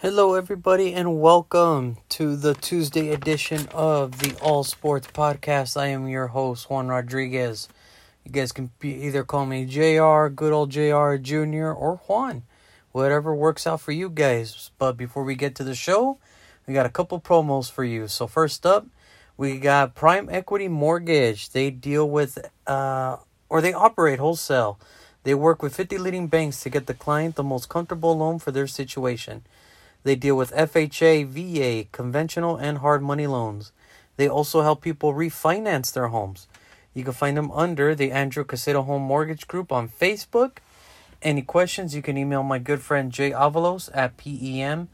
Hello, everybody, and welcome to the Tuesday edition of the All Sports Podcast. I am your host, Juan Rodriguez. You guys can either call me JR, good old JR Jr., or Juan, whatever works out for you guys. But before we get to the show, we got a couple promos for you. So, first up, we got Prime Equity Mortgage. They deal with, uh, or they operate wholesale. They work with 50 leading banks to get the client the most comfortable loan for their situation. They deal with FHA, VA, conventional, and hard money loans. They also help people refinance their homes. You can find them under the Andrew Casado Home Mortgage Group on Facebook. Any questions, you can email my good friend Jay Avalos at PEMTG.com.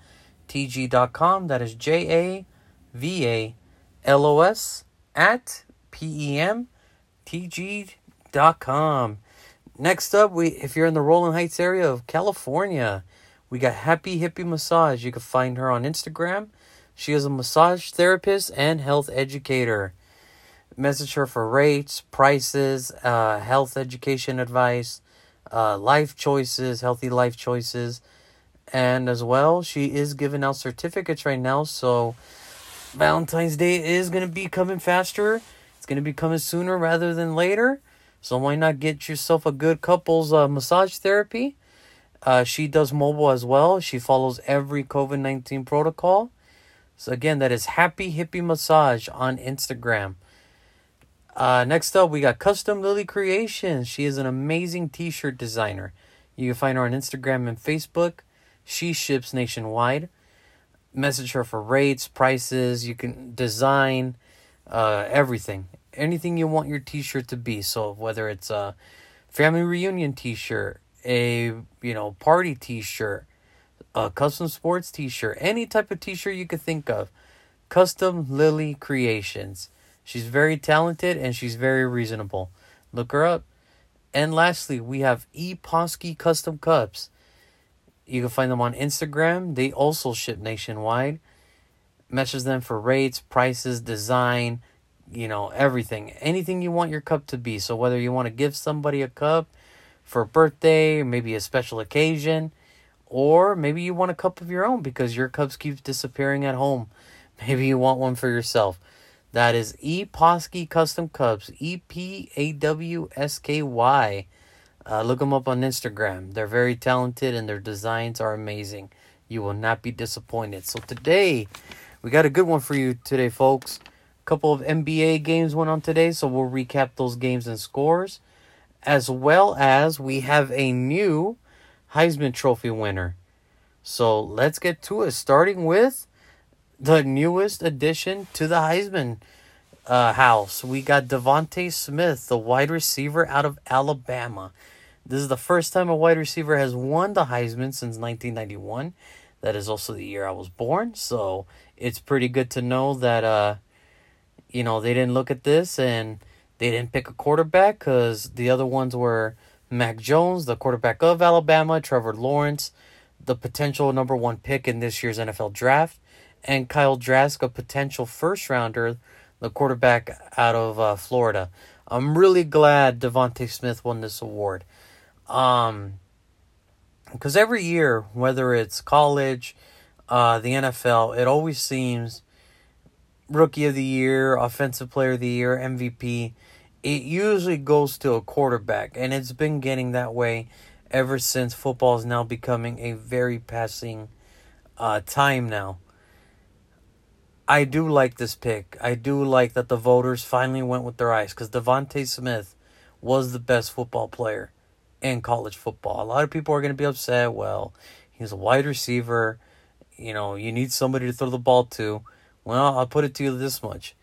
That is J A V A L O S at PEMTG.com. Next up, we if you're in the Rowland Heights area of California, we got Happy Hippie Massage. You can find her on Instagram. She is a massage therapist and health educator. Message her for rates, prices, uh, health education advice, uh, life choices, healthy life choices. And as well, she is giving out certificates right now. So Valentine's Day is going to be coming faster. It's going to be coming sooner rather than later. So why not get yourself a good couples uh, massage therapy? Uh, she does mobile as well. She follows every COVID 19 protocol. So, again, that is Happy Hippie Massage on Instagram. Uh, next up, we got Custom Lily Creations. She is an amazing t shirt designer. You can find her on Instagram and Facebook. She ships nationwide. Message her for rates, prices. You can design uh, everything. Anything you want your t shirt to be. So, whether it's a family reunion t shirt, a you know party t-shirt a custom sports t-shirt any type of t-shirt you could think of. Custom lily creations. She's very talented and she's very reasonable. Look her up. And lastly we have e custom cups. You can find them on instagram. They also ship nationwide. Message them for rates prices design you know everything. Anything you want your cup to be. So whether you want to give somebody a cup for a birthday, maybe a special occasion, or maybe you want a cup of your own because your cups keep disappearing at home. Maybe you want one for yourself. That is E Posky Custom Cups, E P A W S K Y. Uh, look them up on Instagram. They're very talented and their designs are amazing. You will not be disappointed. So today, we got a good one for you today, folks. A couple of NBA games went on today, so we'll recap those games and scores as well as we have a new Heisman Trophy winner. So let's get to it, starting with the newest addition to the Heisman uh, house. We got DeVonta Smith, the wide receiver out of Alabama. This is the first time a wide receiver has won the Heisman since 1991. That is also the year I was born. So it's pretty good to know that, uh, you know, they didn't look at this and they didn't pick a quarterback because the other ones were Mac Jones, the quarterback of Alabama, Trevor Lawrence, the potential number one pick in this year's NFL draft, and Kyle Trask, a potential first rounder, the quarterback out of uh, Florida. I'm really glad DeVonta Smith won this award. Um, because every year, whether it's college, uh, the NFL, it always seems rookie of the year, offensive player of the year, MVP it usually goes to a quarterback, and it's been getting that way ever since football is now becoming a very passing uh, time now. I do like this pick. I do like that the voters finally went with their eyes because DeVonta Smith was the best football player in college football. A lot of people are going to be upset. Well, he's a wide receiver. You know, you need somebody to throw the ball to. Well, I'll put it to you this much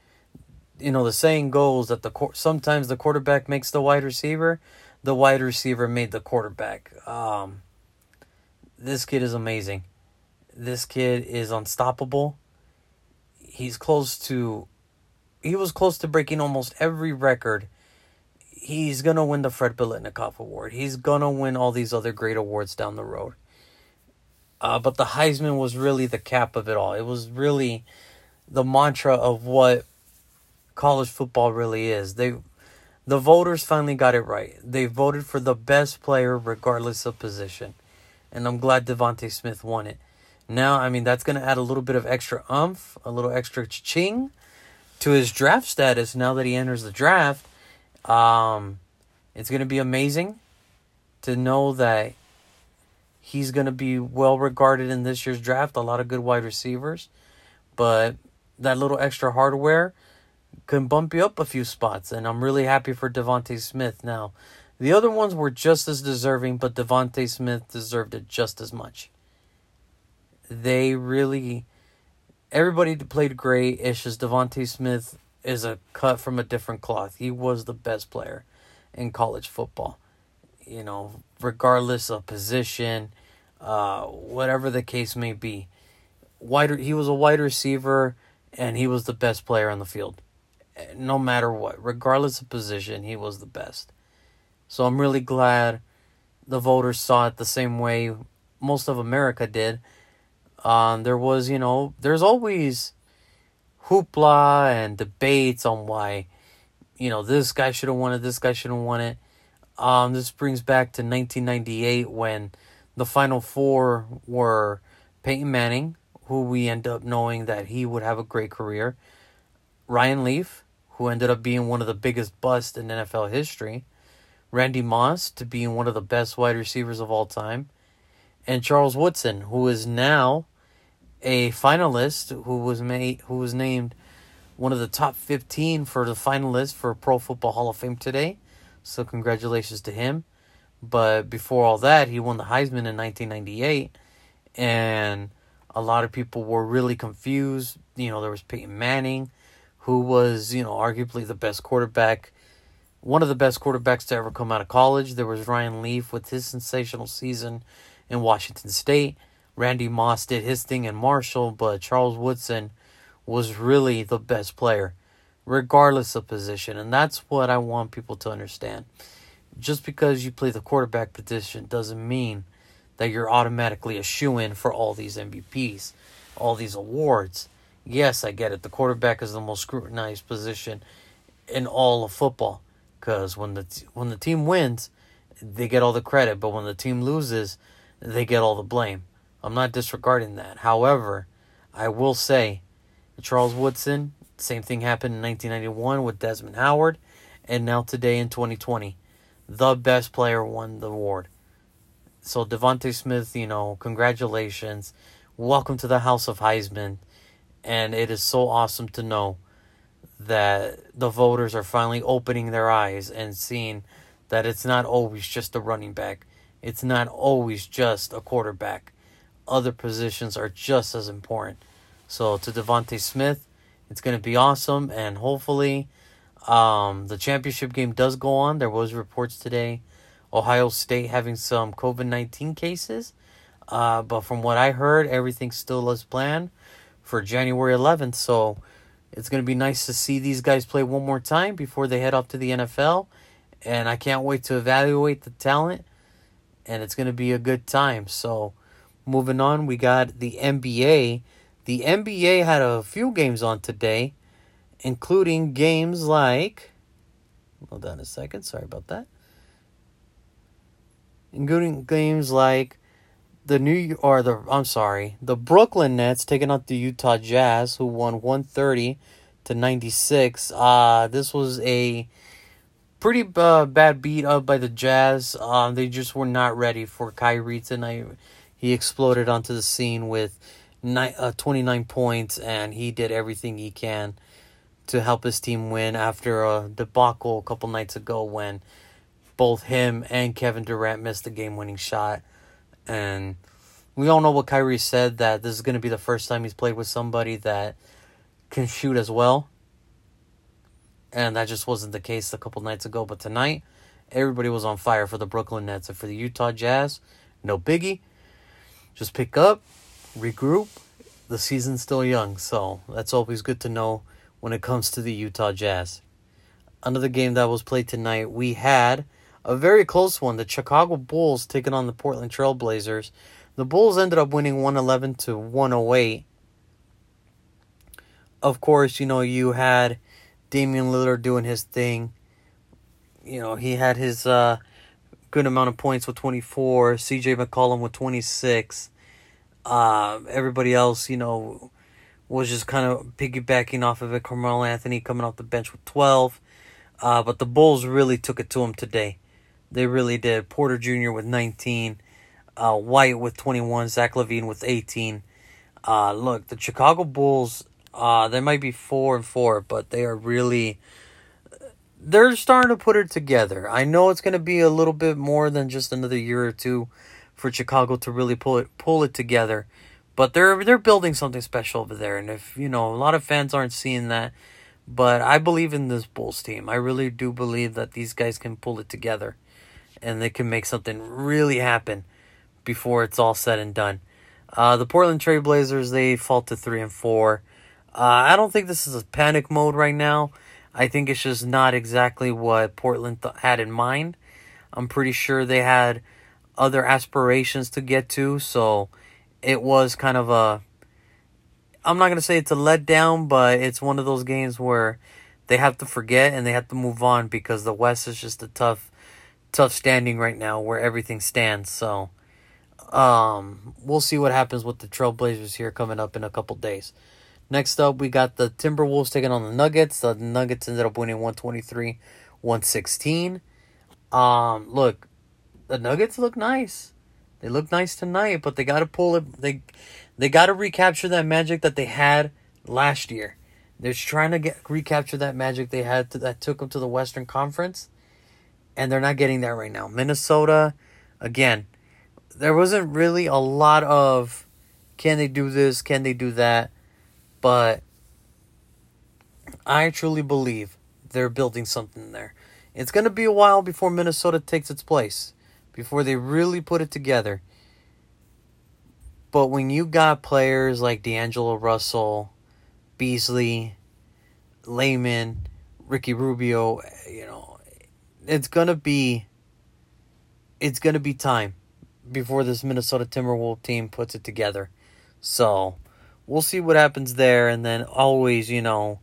you know the saying goes that the sometimes the quarterback makes the wide receiver, the wide receiver made the quarterback. Um, this kid is amazing. This kid is unstoppable. He's close to he was close to breaking almost every record. He's gonna win the Fred Biletnikoff Award. He's gonna win all these other great awards down the road. Uh, but the Heisman was really the cap of it all. It was really the mantra of what college football really is. They the voters finally got it right. They voted for the best player regardless of position. And I'm glad DeVonta Smith won it. Now, I mean, that's going to add a little bit of extra umph, a little extra ching to his draft status now that he enters the draft. Um, it's going to be amazing to know that he's going to be well regarded in this year's draft. A lot of good wide receivers, but that little extra hardware can bump you up a few spots, and I'm really happy for DeVonta Smith. Now, the other ones were just as deserving, but DeVonta Smith deserved it just as much. They really, everybody played great. It's just DeVonta Smith is a cut from a different cloth. He was the best player in college football. You know, regardless of position, uh, whatever the case may be. Wide, he was a wide receiver, and he was the best player on the field no matter what, regardless of position, he was the best. So I'm really glad the voters saw it the same way most of America did. Um, there was, you know, there's always hoopla and debates on why, you know, this guy should have won it, this guy should have won it. Um, this brings back to 1998 when the final four were Peyton Manning, who we end up knowing that he would have a great career, Ryan Leaf, who ended up being one of the biggest busts in NFL history, Randy Moss to being one of the best wide receivers of all time, and Charles Woodson, who is now a finalist who was made who was named one of the top 15 for the finalists for Pro Football Hall of Fame today. So congratulations to him. But before all that, he won the Heisman in 1998 and a lot of people were really confused. You know, there was Peyton Manning, who was, you know, arguably the best quarterback, one of the best quarterbacks to ever come out of college. There was Ryan Leaf with his sensational season in Washington State. Randy Moss did his thing in Marshall, but Charles Woodson was really the best player, regardless of position. And that's what I want people to understand. Just because you play the quarterback position doesn't mean that you're automatically a shoe in for all these MVPs, all these awards yes, I get it. The quarterback is the most scrutinized position in all of football because when the when the team wins, they get all the credit, but when the team loses, they get all the blame. I'm not disregarding that. However, I will say, Charles Woodson, same thing happened in 1991 with Desmond Howard, and now today in 2020, the best player won the award. So DeVonta Smith, you know, congratulations. Welcome to the House of Heisman. And it is so awesome to know that the voters are finally opening their eyes and seeing that it's not always just a running back. It's not always just a quarterback. Other positions are just as important. So to DeVonta Smith, it's going to be awesome, and hopefully, um, the championship game does go on. There was reports today, Ohio State having some COVID nineteen cases, uh, but from what I heard, everything still as planned for January 11th. So it's going to be nice to see these guys play one more time before they head off to the NFL. And I can't wait to evaluate the talent. And it's going to be a good time. So moving on, we got the NBA. The NBA had a few games on today, including games like. Hold on a second. Sorry about that. Including games like the New or the I'm sorry, the Brooklyn Nets taking out the Utah Jazz, who won 130 to 96. Uh this was a pretty uh, bad beat up by the Jazz. Um, they just were not ready for Kyrie tonight. He exploded onto the scene with ni- uh, 29 points, and he did everything he can to help his team win after a debacle a couple nights ago when both him and Kevin Durant missed the game winning shot. And we all know what Kyrie said that this is going to be the first time he's played with somebody that can shoot as well. And that just wasn't the case a couple nights ago. But tonight, everybody was on fire for the Brooklyn Nets and for the Utah Jazz. No biggie. Just pick up, regroup. The season's still young, so that's always good to know when it comes to the Utah Jazz. Another game that was played tonight, we had a very close one. The Chicago Bulls taking on the Portland Trailblazers. The Bulls ended up winning 111 to 108. Of course, you know, you had Damian Lillard doing his thing. You know, he had his uh, good amount of points with 24, CJ McCollum with 26. Uh, everybody else, you know, was just kind of piggybacking off of it. Carmelo Anthony coming off the bench with 12. Uh, but the Bulls really took it to him today. They really did. Porter Jr. with 19, uh, White with 21, Zach LaVine with 18. Uh, look, the Chicago Bulls, uh, they might be 4 and 4, but they are really. They're starting to put it together. I know it's going to be a little bit more than just another year or two for Chicago to really pull it pull it together, but they're they're building something special over there. And if you know a lot of fans aren't seeing that, but I believe in this Bulls team. I really do believe that these guys can pull it together and they can make something really happen before it's all said and done. Uh, the Portland Trailblazers they fall to three and four. Uh, I don't think this is a panic mode right now. I think it's just not exactly what Portland th- had in mind. I'm pretty sure they had other aspirations to get to, so it was kind of a. I'm not gonna say it's a letdown, but it's one of those games where they have to forget and they have to move on because the West is just a tough tough standing right now where everything stands. So um, we'll see what happens with the Trailblazers here coming up in a couple days. Next up, we got the Timberwolves taking on the Nuggets. The Nuggets ended up winning 123 116. Um, look, the Nuggets look nice. They look nice tonight, but they got to pull it. They they got to recapture that magic that they had last year. They're trying to get recapture that magic they had to, that took them to the Western Conference and they're not getting that right now. Minnesota, again, there wasn't really a lot of can they do this, can they do that, but I truly believe they're building something there. It's going to be a while before Minnesota takes its place, before they really put it together. But when you got players like D'Angelo Russell, Beasley, Layman, Ricky Rubio, you know, it's gonna be it's gonna be time before this Minnesota Timberwolves team puts it together. So we'll see what happens there, and then always, you know,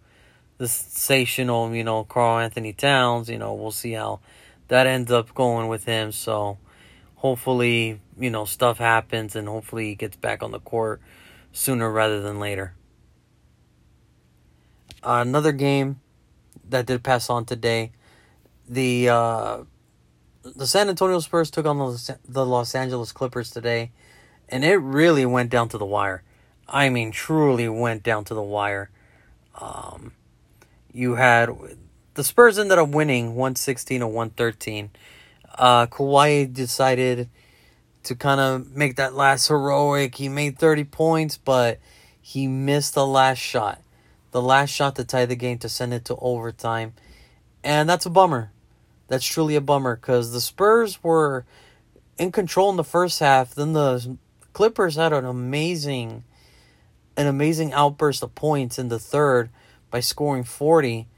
the sensational, you know, Karl-Anthony Towns. You know, we'll see how that ends up going with him. So hopefully, you know, stuff happens, and hopefully he gets back on the court sooner rather than later. Uh, another game that did pass on today the uh, the San Antonio Spurs took on the the Los Angeles Clippers today, and it really went down to the wire. I mean, truly went down to the wire. Um, you had the Spurs ended up winning one sixteen or one thirteen. Uh, Kawhi decided to kind of make that last heroic. He made thirty points, but he missed the last shot. The last shot to tie the game to send it to overtime. And that's a bummer that's truly a bummer because the Spurs were in control in the first half. Then the Clippers had an amazing, an amazing outburst of points in the third by scoring forty,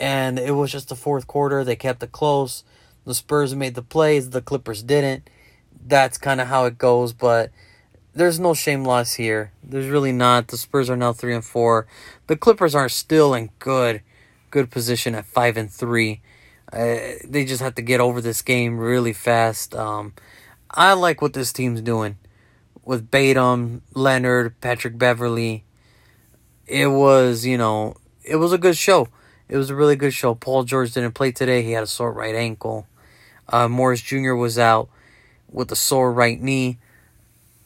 and it was just the fourth quarter. They kept it close. The Spurs made the plays. The Clippers didn't. That's kind of how it goes, but. There's no shame loss here. There's really not. The Spurs are now three and four. The Clippers are still in good, good position at five and three. Uh, they just have to get over this game really fast. Um, I like what this team's doing with Batum, Leonard, Patrick Beverley. It was, you know, it was a good show. It was a really good show. Paul George didn't play today. He had a sore right ankle. Uh, Morris Jr. was out with a sore right knee.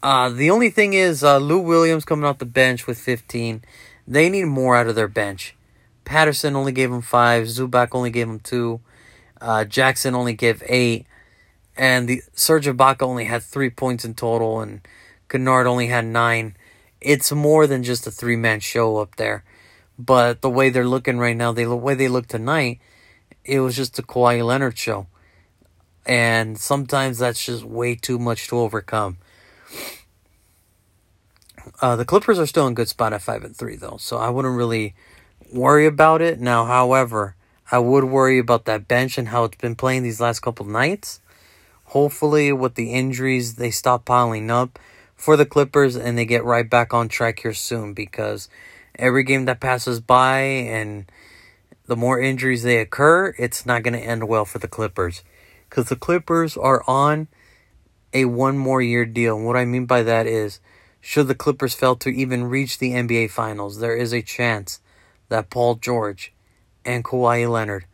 Uh, the only thing is, uh, Lou Williams coming off the bench with 15. They need more out of their bench. Patterson only gave him five. Zubac only gave him two. Uh, Jackson only gave eight, and the Serge Ibaka only had three points in total, and Kennard only had nine. It's more than just a three man show up there, but the way they're looking right now, the way they look tonight, it was just a Kawhi Leonard show, and sometimes that's just way too much to overcome. Uh, the Clippers are still in good spot at five and three though, so I wouldn't really worry about it now. However, I would worry about that bench and how it's been playing these last couple nights. Hopefully, with the injuries, they stop piling up for the Clippers and they get right back on track here soon because every game that passes by and the more injuries they occur, it's not going to end well for the Clippers because the Clippers are on a one more year deal. And what I mean by that is should the Clippers fail to even reach the NBA Finals, there is a chance that Paul George and Kawhi Leonard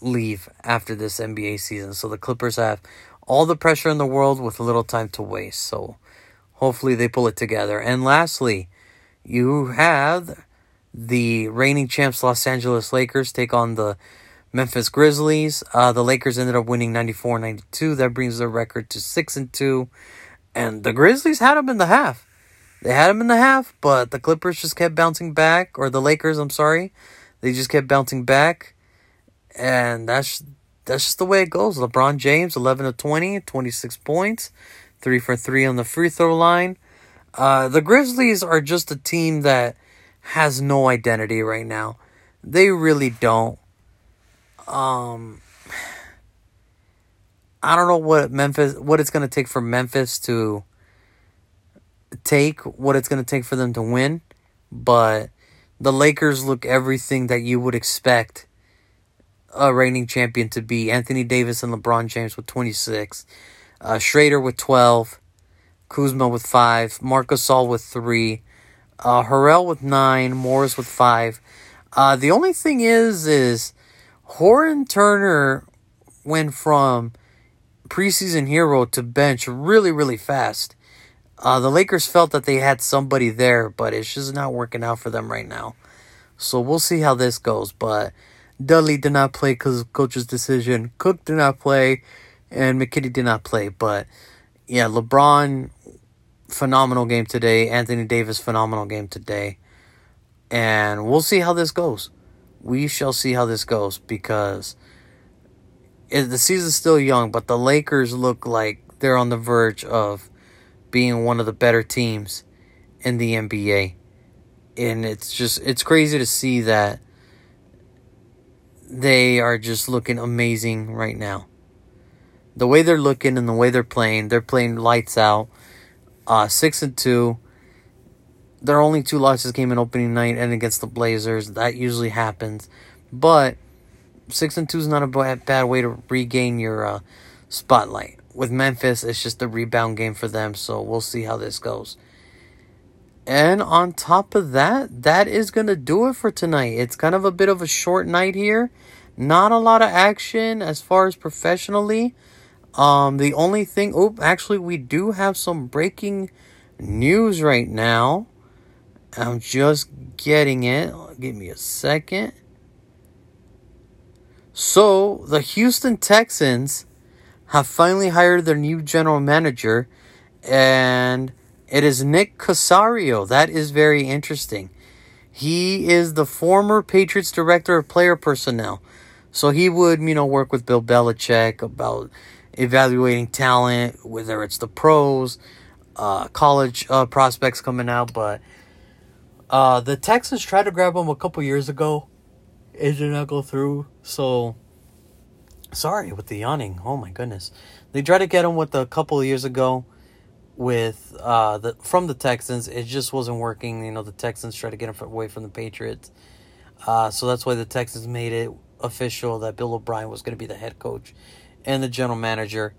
leave after this NBA season. So the Clippers have all the pressure in the world with little time to waste. So hopefully they pull it together. And lastly, you have the reigning champs Los Angeles Lakers take on the Memphis Grizzlies. Uh, the Lakers ended up winning 94-92. That brings their record to 6 and 2. And the Grizzlies had them in the half. They had them in the half, but the Clippers just kept bouncing back or the Lakers, I'm sorry. They just kept bouncing back. And that's that's just the way it goes. LeBron James 11 of 20, 26 points, 3 for 3 on the free throw line. Uh, the Grizzlies are just a team that has no identity right now. They really don't. Um, I don't know what Memphis, what it's gonna take for Memphis to take, what it's gonna take for them to win, but the Lakers look everything that you would expect a reigning champion to be. Anthony Davis and LeBron James with 26, uh, Schroeder with 12, Kuzma with 5, Marc Gasol with 3, uh, Harrell with 9, Morris with 5. Uh, the only thing is, is Horton-Tucker went from preseason hero to bench really, really fast. Uh, the Lakers felt that they had somebody there, but it's just not working out for them right now. So we'll see how this goes. But Dudley did not play because of coach's decision. Cook did not play, and McKinnie did not play. But yeah, LeBron, phenomenal game today. Anthony Davis, phenomenal game today. And we'll see how this goes. We shall see how this goes because the season's still young, but the Lakers look like they're on the verge of being one of the better teams in the NBA. And it's just it's crazy to see that they are just looking amazing right now. The way they're looking and the way they're playing, they're playing lights out. Uh, six and two. Their only two losses came in opening night and against the Blazers. That usually happens, but six and two is not a bad way to regain your uh, spotlight. With Memphis, it's just a rebound game for them, so we'll see how this goes. And on top of that, that is going to do it for tonight. It's kind of a bit of a short night here. Not a lot of action as far as professionally. Um, the only thing, oh, actually, we do have some breaking news right now. I'm just getting it. Give me a second. So, the Houston Texans have finally hired their new general manager, and it is Nick Caserio. That is very interesting. He is the former Patriots director of player personnel. So he would, you know, work with Bill Belichick about evaluating talent, whether it's the pros, uh, college uh, prospects coming out. But uh, the Texans tried to grab him a couple years ago. It did not go through. So sorry with the yawning. Oh my goodness. They tried to get him with a couple of years ago with uh the from the Texans. It just wasn't working. You know, the Texans tried to get him away from the Patriots. Uh, so that's why the Texans made it official that Bill O'Brien was going to be the head coach and the general manager,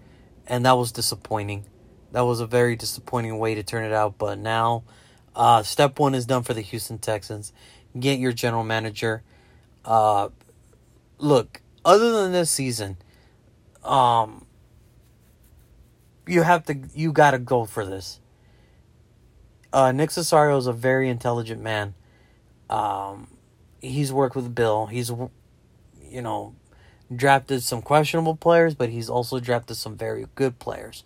and that was disappointing. That was a very disappointing way to turn it out. But now, uh, step one is done for the Houston Texans. Get your general manager. Uh, look, other than this season, um, you have to you got to go for this. Uh, Nick Caserio is a very intelligent man. Um, he's worked with Bill. He's, you know, drafted some questionable players, but he's also drafted some very good players.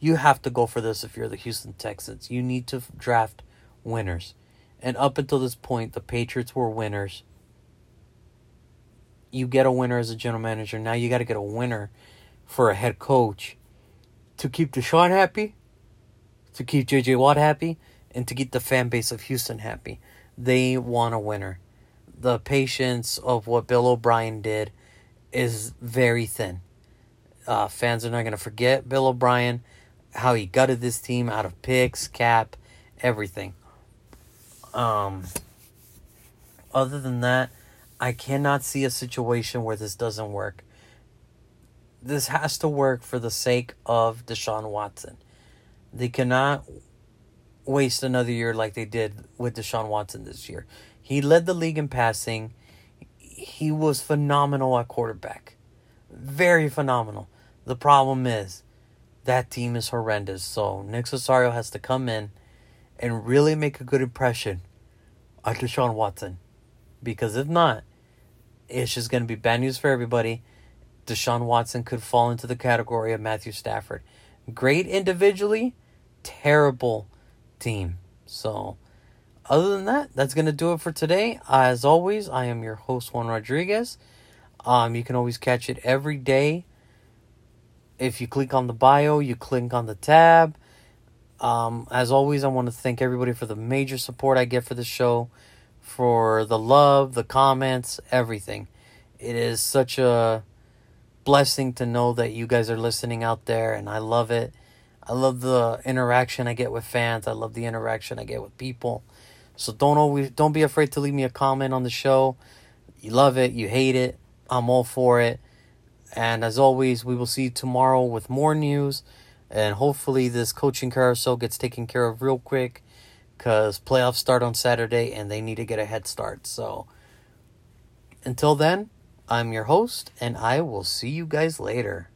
You have to go for this if you're the Houston Texans. You need to draft winners. And up until this point, the Patriots were winners. You get a winner as a general manager. Now you got to get a winner for a head coach to keep Deshaun happy, to keep JJ Watt happy, and to keep the fan base of Houston happy. They want a winner. The patience of what Bill O'Brien did is very thin. Uh, fans are not going to forget Bill O'Brien, how he gutted this team out of picks, cap, everything. Um, other than that, I cannot see a situation where this doesn't work this has to work for the sake of Deshaun Watson. They cannot waste another year like they did with Deshaun Watson this year. He led the league in passing. He was phenomenal at quarterback. Very phenomenal. The problem is that team is horrendous. So Nick Caserio has to come in and really make a good impression on Deshaun Watson. Because if not, it's just going to be bad news for everybody. Deshaun Watson could fall into the category of Matthew Stafford. Great individually, terrible team. So, other than that, that's going to do it for today. As always, I am your host, Juan Rodriguez. Um, you can always catch it every day. If you click on the bio, you click on the tab. Um, as always, I want to thank everybody for the major support I get for the show, for the love, the comments, everything. It is such a blessing to know that you guys are listening out there, and I love it. I love the interaction I get with fans. I love the interaction I get with people. So don't always don't be afraid to leave me a comment on the show. You love it, you hate it. I'm all for it. And as always, we will see you tomorrow with more news. And hopefully, this coaching carousel gets taken care of real quick because playoffs start on Saturday and they need to get a head start. So, until then, I'm your host, and I will see you guys later.